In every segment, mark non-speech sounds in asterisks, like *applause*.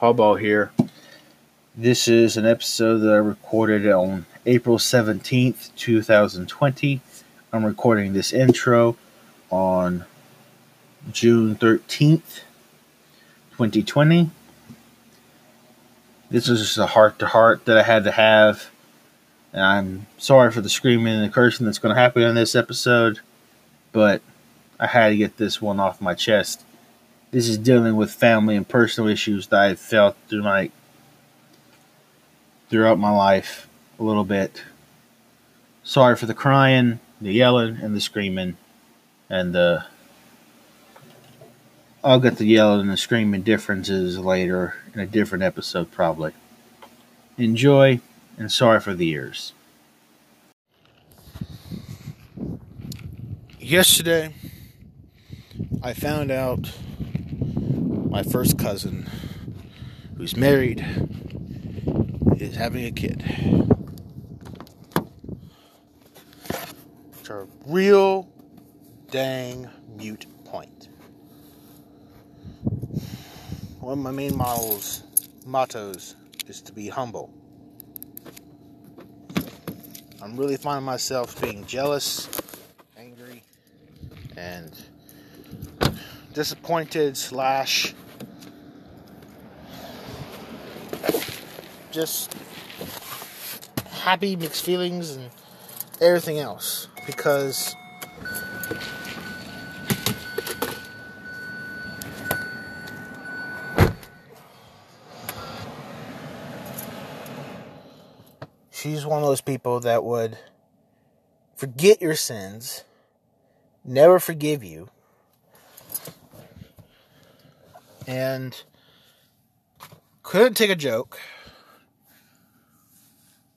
Hallball here. This is an episode that I recorded on April 17th, 2020. I'm recording this intro on June 13th, 2020. This is just a heart to heart that I had to have. And I'm sorry for the screaming and the cursing that's going to happen in this episode, but I had to get this one off my chest. This is dealing with family and personal issues that I've felt through my throughout my life a little bit. Sorry for the crying, the yelling, and the screaming, and the. I'll get the yelling and the screaming differences later in a different episode, probably. Enjoy, and sorry for the ears. Yesterday, I found out my first cousin, who's married, is having a kid. It's a real dang mute point. One of my main models, mottos is to be humble. I'm really finding myself being jealous, angry, and disappointed slash just happy mixed feelings and everything else because she's one of those people that would forget your sins never forgive you and couldn't take a joke,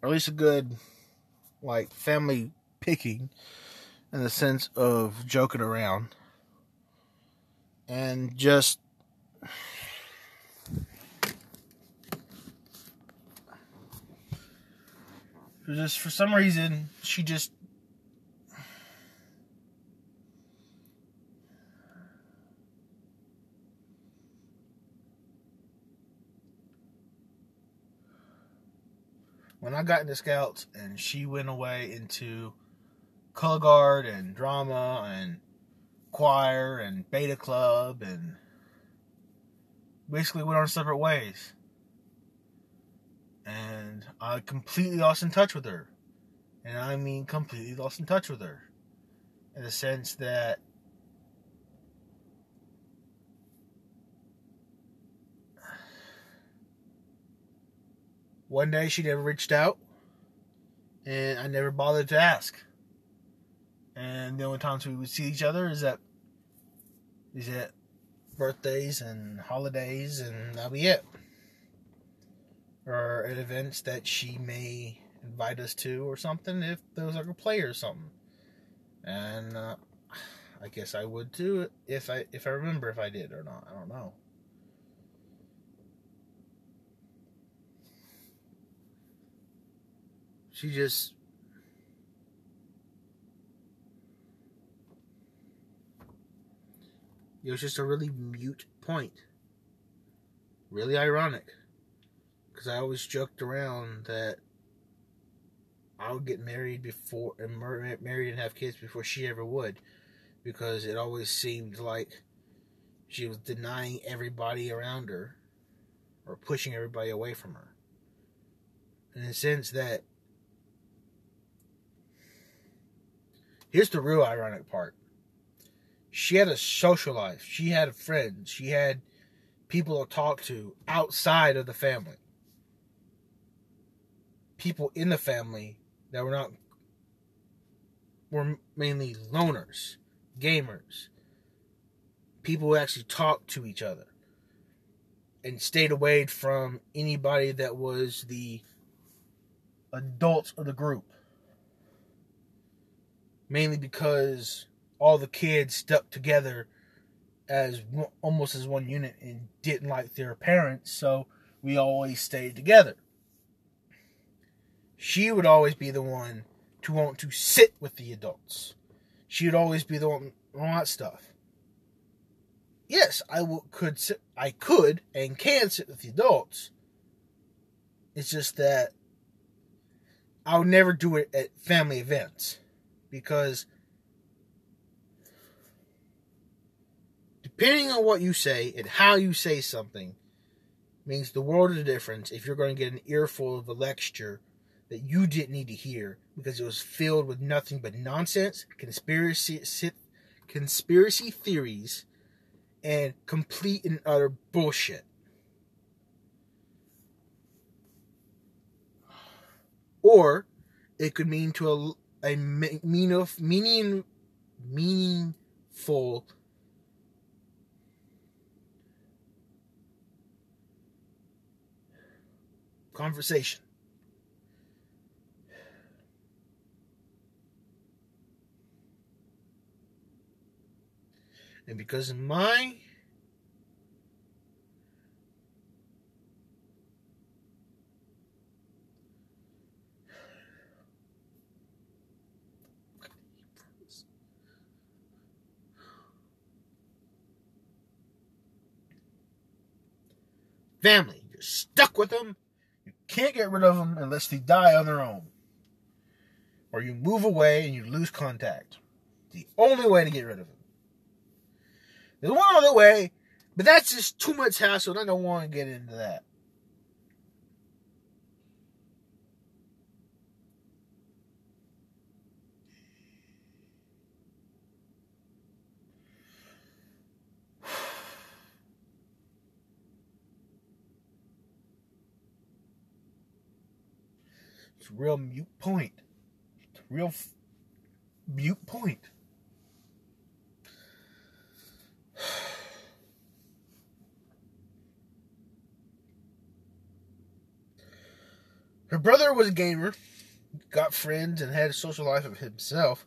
or at least a good, like, family picking in the sense of joking around, and just. Just for some reason, she just when I got into Scouts and she went away into color guard and drama and choir and beta club and basically went our separate ways. And I completely lost in touch with her. And I mean completely lost in touch with her. In the sense that One day she never reached out, and I never bothered to ask. And the only times we would see each other is at is at birthdays and holidays, and that'll be it. Or at events that she may invite us to, or something, if was like a play or something. And uh, I guess I would too if I if I remember if I did or not. I don't know. She just it was just a really mute point. Really ironic. Because I always joked around that I would get married before and married and have kids before she ever would. Because it always seemed like she was denying everybody around her or pushing everybody away from her. In the sense that Here's the real ironic part. She had a social life. She had friends. She had people to talk to outside of the family. People in the family that were not were mainly loners, gamers, people who actually talked to each other and stayed away from anybody that was the adults of the group mainly because all the kids stuck together as almost as one unit and didn't like their parents, so we always stayed together. She would always be the one to want to sit with the adults. She would always be the one on that stuff. yes, I could sit, I could and can sit with the adults. It's just that I'll never do it at family events because depending on what you say and how you say something means the world of the difference if you're going to get an earful of a lecture that you didn't need to hear because it was filled with nothing but nonsense, conspiracy conspiracy theories, and complete and utter bullshit. Or it could mean to a, mean of meaning meaningful conversation. And because my family. You're stuck with them. You can't get rid of them unless they die on their own. Or you move away and you lose contact. The only way to get rid of them. There's one other way, but that's just too much hassle, and I don't want to get into that. Real mute point. Real f- mute point. *sighs* Her brother was a gamer, got friends, and had a social life of himself,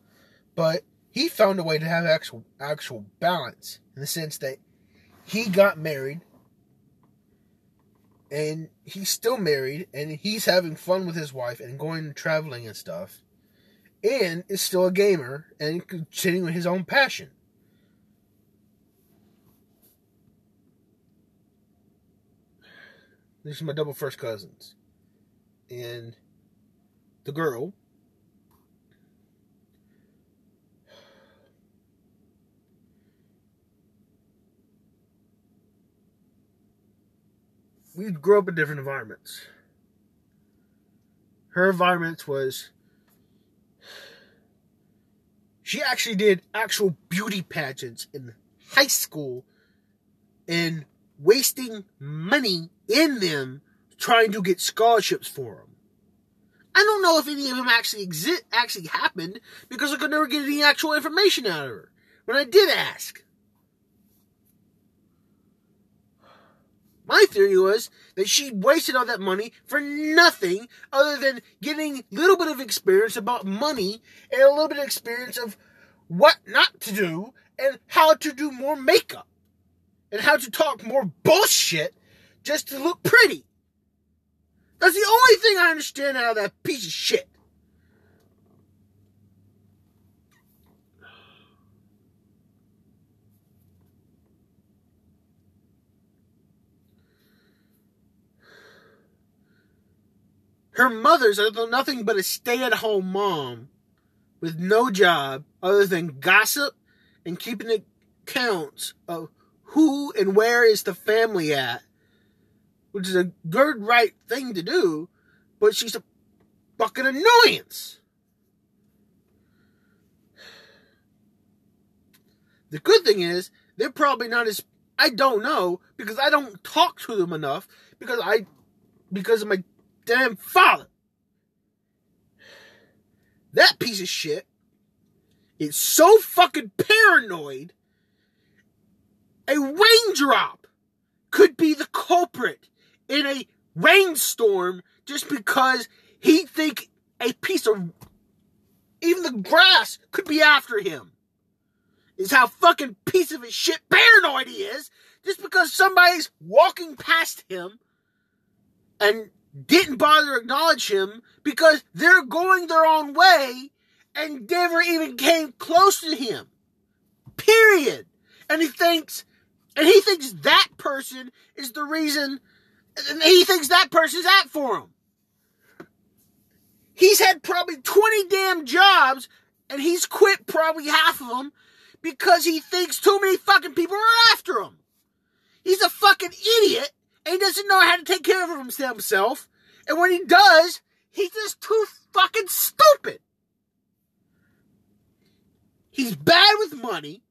but he found a way to have actual actual balance in the sense that he got married and he's still married and he's having fun with his wife and going traveling and stuff and is still a gamer and continuing his own passion These are my double first cousins. And the girl we grew up in different environments. Her environment was she actually did actual beauty pageants in high school and wasting money in them trying to get scholarships for them. I don't know if any of them actually exist, actually happened because I could never get any actual information out of her when I did ask. My theory was that she wasted all that money for nothing other than getting a little bit of experience about money and a little bit of experience of what not to do and how to do more makeup and how to talk more bullshit just to look pretty. That's the only thing I understand out of that piece of shit. Her mother's nothing but a stay at home mom with no job other than gossip and keeping accounts of who and where is the family at which is a good right thing to do, but she's a fucking annoyance. The good thing is, they're probably not as I don't know because I don't talk to them enough because I because of my damn father. That piece of shit is so fucking paranoid. A raindrop could be the culprit in a rainstorm just because he think a piece of even the grass could be after him. Is how fucking piece of his shit paranoid he is just because somebody's walking past him and didn't bother to acknowledge him because they're going their own way and never even came close to him. Period. And he thinks And he thinks that person is the reason, and he thinks that person's at for him. He's had probably 20 damn jobs, and he's quit probably half of them because he thinks too many fucking people are after him. He's a fucking idiot, and he doesn't know how to take care of himself. And when he does, he's just too fucking stupid. He's bad with money.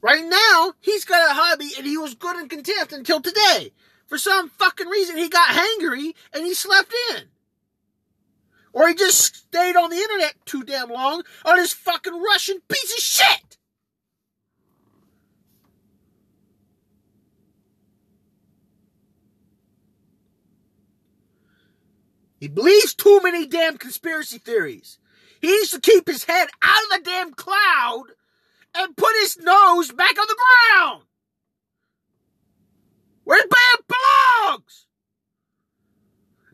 Right now, he's got a hobby and he was good in contempt until today. For some fucking reason, he got hangry and he slept in. Or he just stayed on the internet too damn long on his fucking Russian piece of shit. He believes too many damn conspiracy theories. He needs to keep his head out of the damn cloud and put his nose back on the ground. Where man belongs.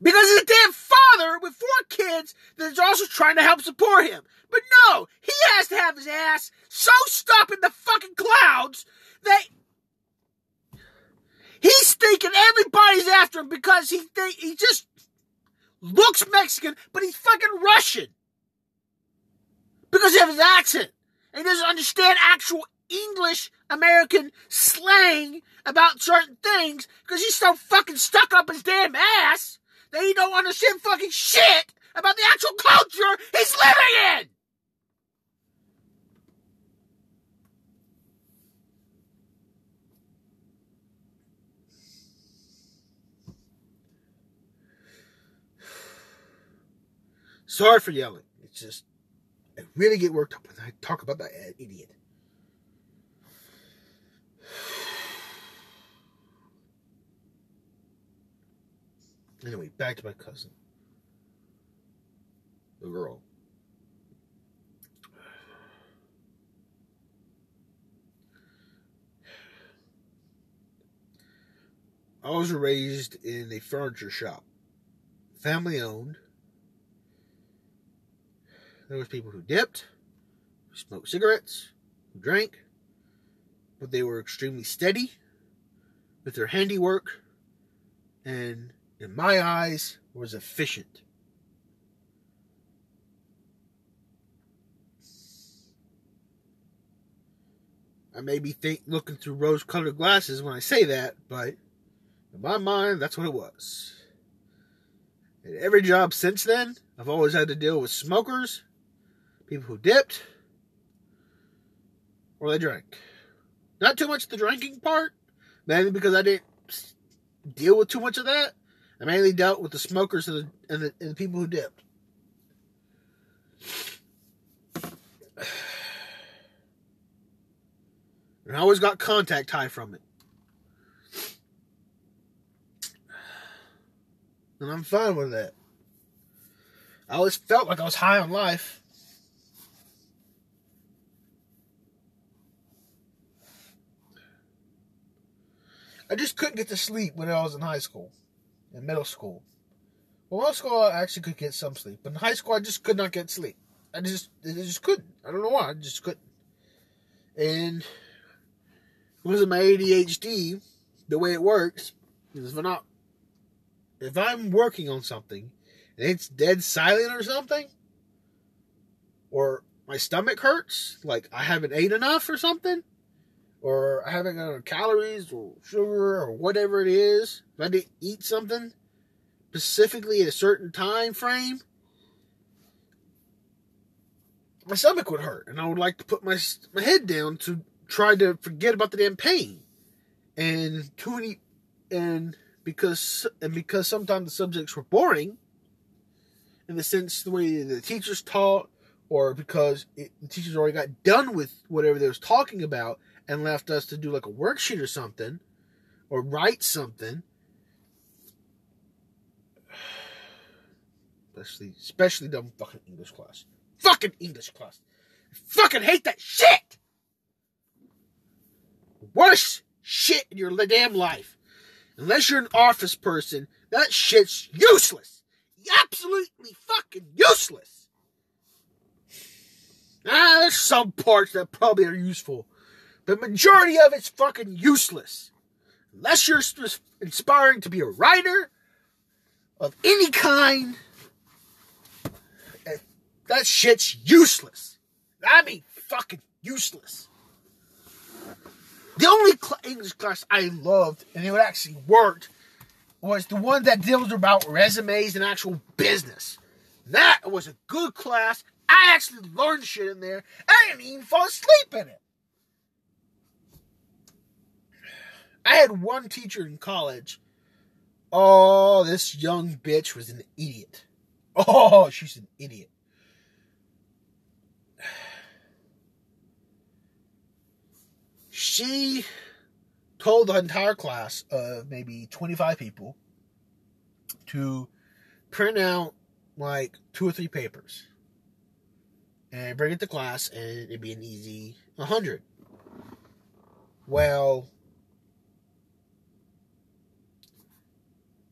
Because he's a damn father with four kids that's also trying to help support him. But no, he has to have his ass so stuck in the fucking clouds that he's thinking everybody's after him because he he just looks Mexican, but he's fucking Russian. Because of his accent. And he doesn't understand actual English American slang about certain things because he's so fucking stuck up his damn ass that he don't understand fucking shit about the actual culture he's living in. Sorry for yelling. It's just, I really get worked up when I talk about that idiot. *sighs* Anyway, back to my cousin. The girl. *sighs* I was raised in a furniture shop. Family owned. There was people who dipped, who smoked cigarettes, who drank, but they were extremely steady with their handiwork and in my eyes, was efficient. I may be think, looking through rose colored glasses when I say that, but in my mind, that's what it was. In every job since then, I've always had to deal with smokers, people who dipped, or they drank. Not too much the drinking part, mainly because I didn't deal with too much of that. I mainly dealt with the smokers and the, and the, and the people who dipped. *sighs* And I always got contact high from it. *sighs* And I'm fine with that. I always felt like I was high on life. I just couldn't get to sleep when I was in high school in middle school. Well, middle school I actually could get some sleep, but in high school I just could not get sleep. I just, I just couldn't. I don't know why. I just couldn't. And because of my ADHD, the way it works is if I'm not, if I'm working on something and it's dead silent or something, or my stomach hurts, like I haven't ate enough or something, or I haven't got enough calories or sugar or whatever it is, if I didn't eat something specifically at a certain time frame, my stomach would hurt, and I would like to put my my head down to try to forget about the damn pain. And too many, and because and because sometimes the subjects were boring, in the sense the way the teachers taught, or because it, the teachers already got done with whatever they was talking about, and left us to do like a worksheet or something or write something. *sighs* Especially especially dumb fucking english class. Fucking english class. I fucking hate that shit! Worst shit in your damn life. Unless you're an office person that shit's useless. Absolutely fucking useless. Ah, there's some parts that probably are useful, but majority of it's fucking useless. Unless you're inspiring to be a writer of any kind, eh, that shit's useless. I mean, fucking useless. The only English class I loved, and it actually worked, was the one that deals about resumes and actual business. That was a good class. I actually learned shit in there. I didn't even fall asleep in it. I had one teacher in college. Oh, this young bitch was an idiot. *laughs* Oh, she's an idiot. She told the entire class of maybe 25 people to print out like two or three papers and bring it to class and it'd be an easy 100. Well,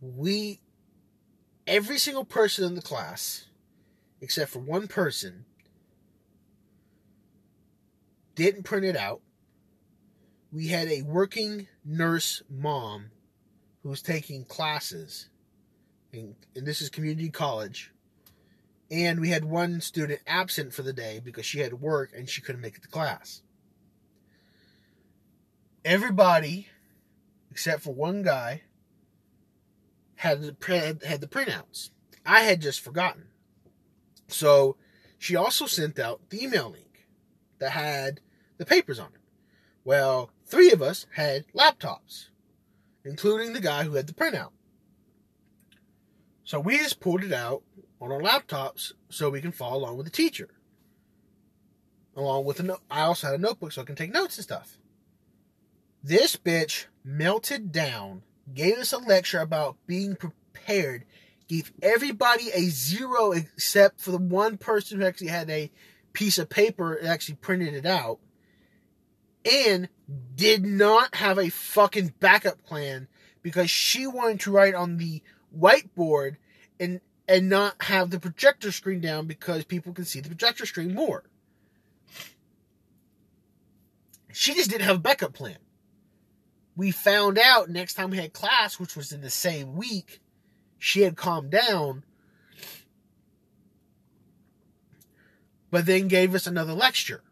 we, every single person in the class, except for one person, didn't print it out. We had a working nurse mom who was taking classes, and, and this is community college. And we had one student absent for the day because she had work and she couldn't make it to class. Everybody, except for one guy, had the, had the printouts. I had just forgotten. So she also sent out the email link that had the papers on it. Well, three of us had laptops, including the guy who had the printout. So we just pulled it out on our laptops so we can follow along with the teacher. Along with a I also had a notebook so I can take notes and stuff. This bitch melted down gave us a lecture about being prepared, gave everybody a zero except for the one person who actually had a piece of paper and actually printed it out, and did not have a fucking backup plan because she wanted to write on the whiteboard and and not have the projector screen down because people can see the projector screen more. She just didn't have a backup plan we found out next time we had class, which was in the same week, she had calmed down, but then gave us another lecture,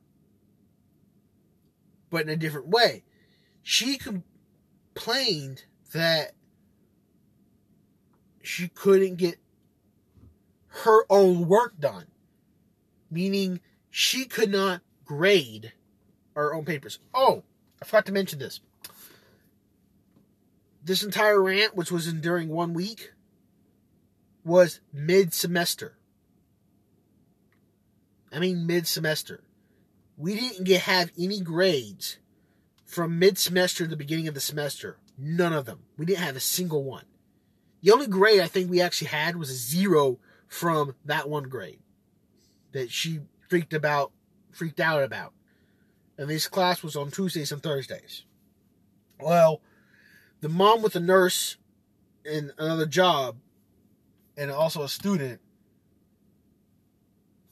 but in a different way. She complained that she couldn't get her own work done, meaning she could not grade her own papers. Oh, I forgot to mention this this entire rant, which was in during one week, was mid semester. I mean, mid semester. We didn't get have any grades from mid semester to the beginning of the semester. None of them. We didn't have a single one. The only grade I think we actually had was a zero from that one grade that she freaked about, freaked out about. And this class was on Tuesdays and Thursdays. Well, the mom with a nurse and another job and also a student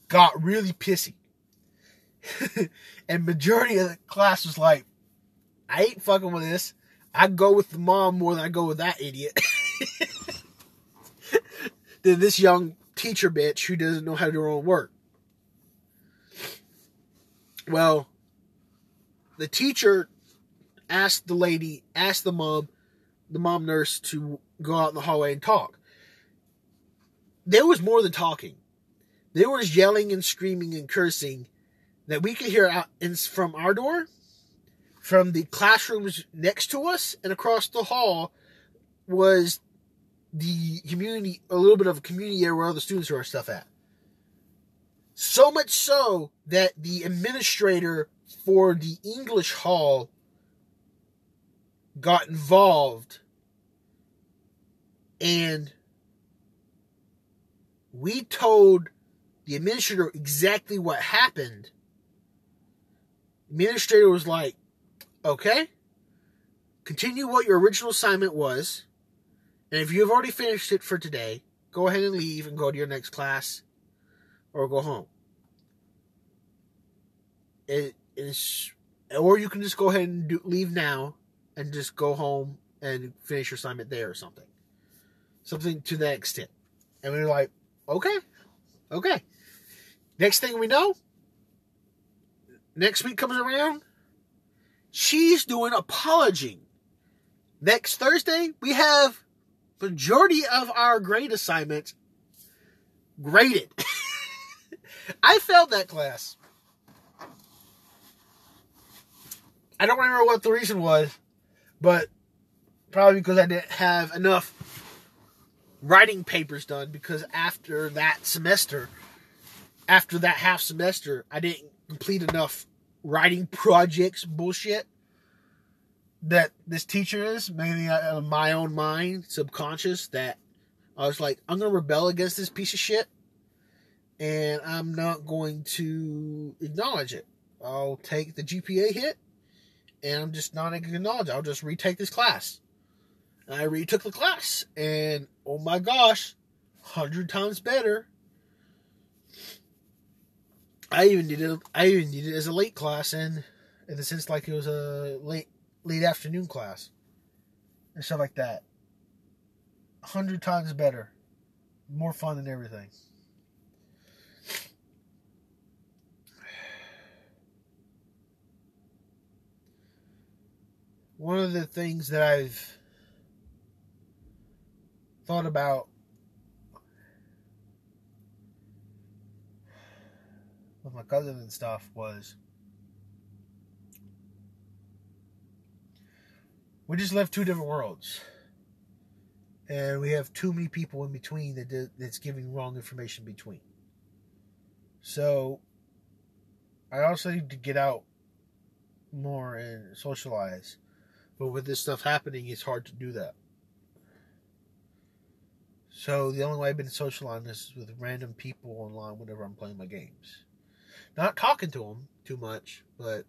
got really pissy. *laughs* and majority of the class was like, I ain't fucking with this. I go with the mom more than I go with that idiot. *laughs* than this young teacher bitch who doesn't know how to do her own work. Well, the teacher asked the lady, asked the mom, the mom nurse to go out in the hallway and talk. There was more than talking. There was yelling and screaming and cursing that we could hear out in, from our door, from the classrooms next to us, and across the hall was the community, a little bit of a community area where all the students are stuff at. So much so that the administrator for the English hall got involved and we told the administrator exactly what happened. The administrator was like, okay, continue what your original assignment was. And if you've already finished it for today, go ahead and leave and go to your next class or go home. it is, or you can just go ahead and do, leave now and just go home and finish your assignment there or something, something to that extent. And we were like, okay, okay. Next thing we know, next week comes around, she's doing apology. Next Thursday, we have majority of our grade assignments graded. *laughs* I failed that class. I don't remember what the reason was, but probably because I didn't have enough writing papers done because after that semester, after that half semester, I didn't complete enough writing *laughs* projects bullshit that this teacher is, mainly out my own mind, subconscious, that I was like, I'm going to rebel against this piece of shit and I'm not going to acknowledge it. I'll take the GPA hit and I'm just not acknowledge. I'll just retake this class. And I retook the class and oh my gosh, 100 times better. I even did it. I even did it as a late class, and in the sense like it was a late late afternoon class and stuff like that. Hundred times better, more fun than everything. One of the things that I've thought about with my cousin and stuff was we just live two different worlds. And we have too many people in between that that's giving wrong information between. So i also need to get out more and socialize but with this stuff happening it's hard to do that so the only way i've been socializing is with random people online whenever i'm playing my games not talking to them too much, but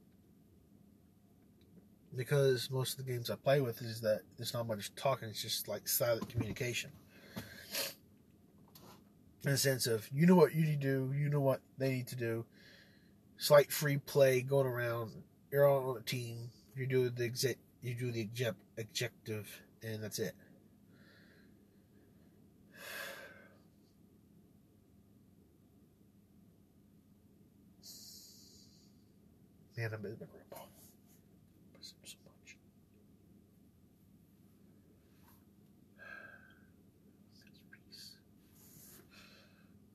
because most of the games I play with is that there's not much talking, it's just like silent communication. In the sense of you know what you need to do, you know what they need to do. Slight free play going around. You're on a team. you're doing the exec, you do the objective, and that's it. Man, I miss my grandpa. Miss him so much.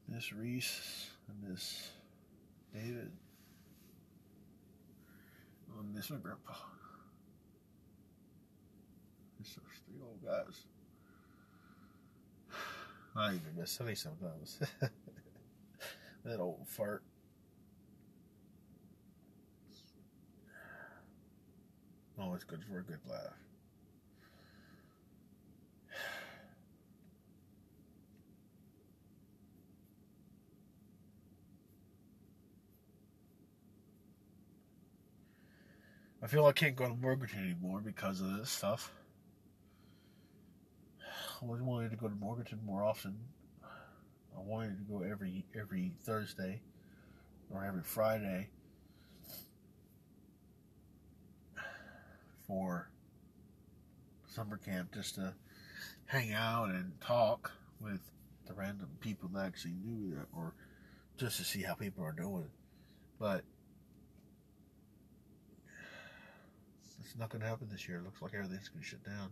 Miss Reese. Miss Reese. I miss David. Oh, I miss my grandpa. Those three old guys. *sighs* I even miss Sonny sometimes. *laughs* that old fart. Oh, Always good for a good laugh. *sighs* I feel I can't go to Morganton anymore because of this stuff. I always wanted to go to Morganton more often. I wanted to go every every Thursday or every Friday. for summer camp just to hang out and talk with the random people that actually knew that or just to see how people are doing. But it's not going to happen this year. It looks like everything's going to shut down.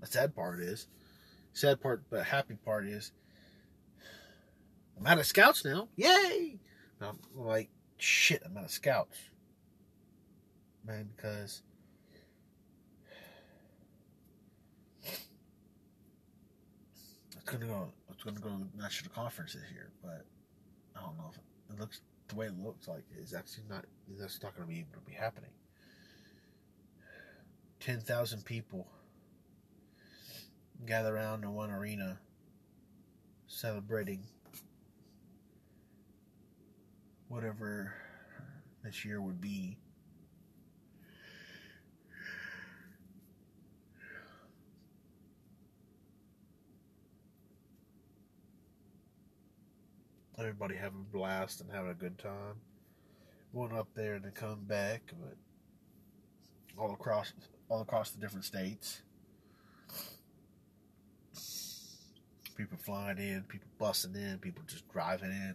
The sad part is, sad part, but happy part is, I'm out of scouts now. Yay! I'm like, shit, I'm out of scouts. Man, because it's gonna go it's gonna go to national conference this year, but I don't know if it looks the way it looks like it's actually not that's not gonna be able to be happening. Ten thousand people gather around in one arena celebrating whatever this year would be. everybody having a blast and having a good time. Going up there and then come back, but all across all across the different states. People flying in, people busting in, people just driving in.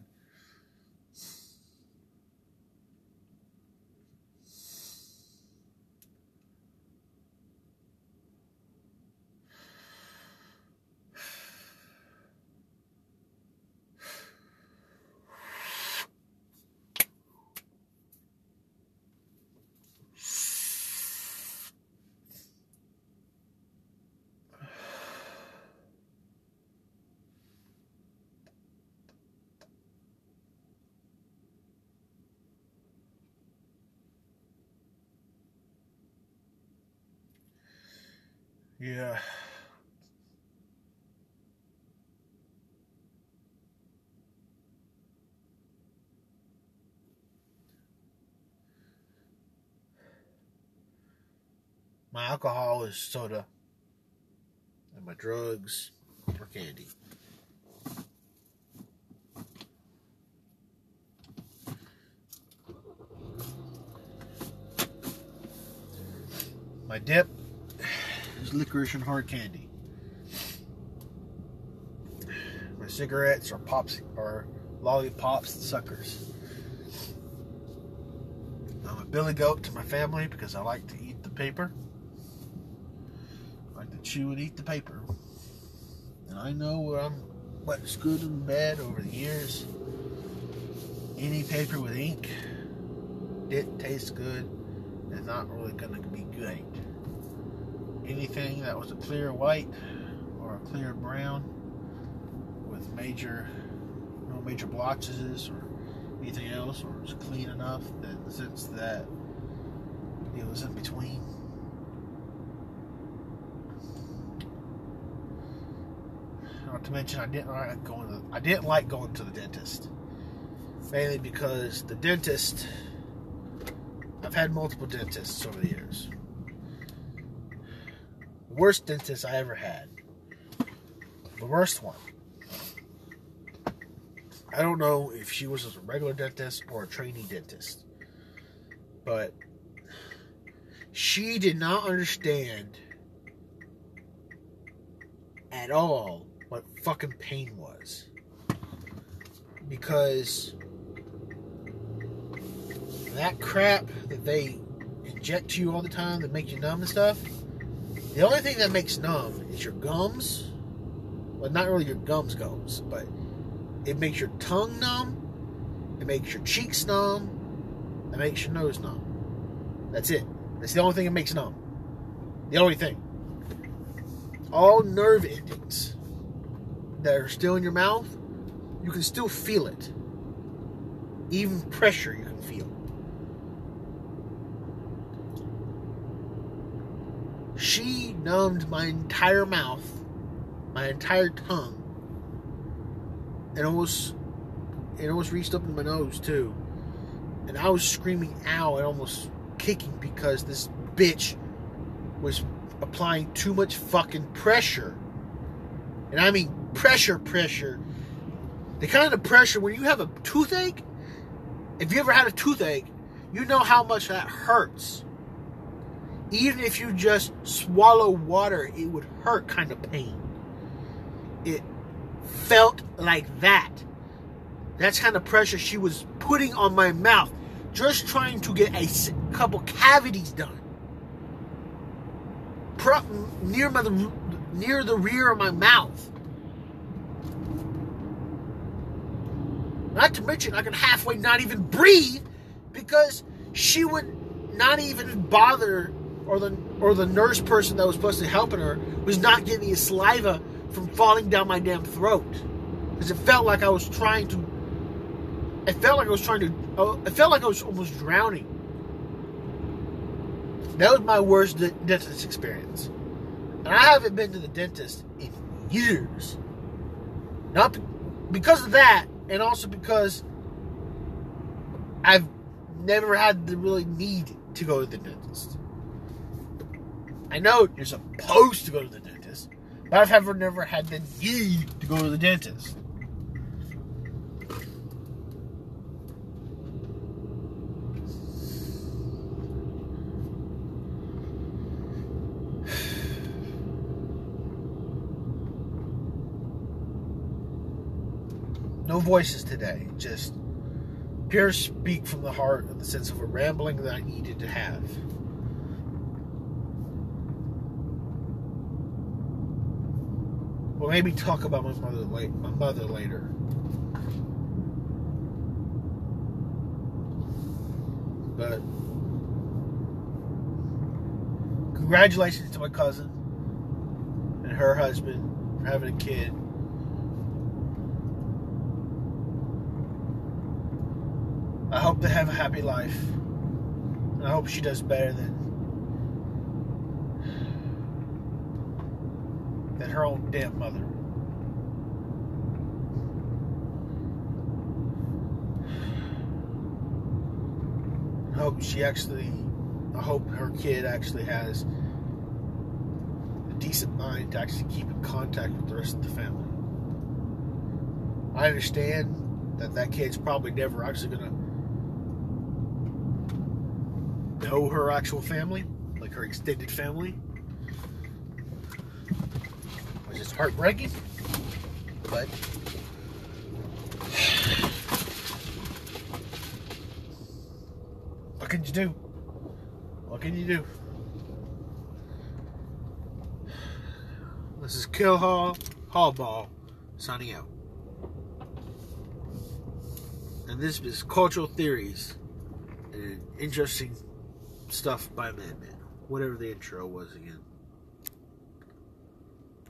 My alcohol is soda, and my drugs are candy. My dip is licorice and hard candy. My cigarettes are pops or lollipops and suckers. I'm a billy goat to my family because I like to eat the paper. Chew and eat the paper. And I know what I'm what's good and bad over the years. Any paper with ink didn't taste good and not really gonna be great anything that was a clear white or a clear brown with major no major blotches or anything else or was clean enough that sense that it was in between not to mention I didn't like going to I didn't like going to the dentist mainly because the dentist I've had multiple dentists over the years worst dentist I ever had. The worst one. I don't know if she was a regular dentist or a trainee dentist, but she did not understand at all what fucking pain was. Because that crap that they inject to you all the time that make you numb and stuff the only thing that makes numb is your gums. Well, not really your gums gums, but it makes your tongue numb. It makes your cheeks numb. It makes your nose numb. That's it. That's the only thing it makes numb. The only thing. All nerve endings that are still in your mouth, you can still feel it. Even pressure you can feel. She numbed my entire mouth, my entire tongue, and almost it almost reached up in my nose too. And I was screaming ow and almost kicking because this bitch was applying too much fucking pressure. And I mean pressure, pressure. The kind of pressure when you have a toothache, if you ever had a toothache, you know how much that hurts even if you just swallow water, it would hurt kind of pain. It felt like that. That's kind of pressure she was putting on my mouth, just trying to get a couple cavities done. Pro- near my near the rear of my mouth. Not to mention, I could halfway not even breathe because she would not even bother or the or the nurse person that was supposed to be helping her was not getting the saliva from falling down my damn throat because it felt like I was trying to. It felt like I was trying to. Uh, it felt like I was almost drowning. That was my worst dentist experience, and I haven't been to the dentist in years. Not because of that, and also because I've never had the really need to go to the dentist. I know you're supposed to go to the dentist, but I've ever never had the need to go to the dentist. Voices today. Just pure speak from the heart in the sense of a rambling that I needed to have. Well, maybe talk about my mother late, my mother later. But congratulations to my cousin and her husband for having a kid. They have a happy life. And I hope she does better than than her own damn mother. I hope she actually I hope her kid actually has a decent mind to actually keep in contact with the rest of the family. I understand that that kid's probably never actually gonna know her actual family, like her extended family, which is heartbreaking. But what can you do? What can you do? This is Kill Hall Hallball signing out. And this is Cultural Theories and interesting stuff by Madman. Whatever the intro was again.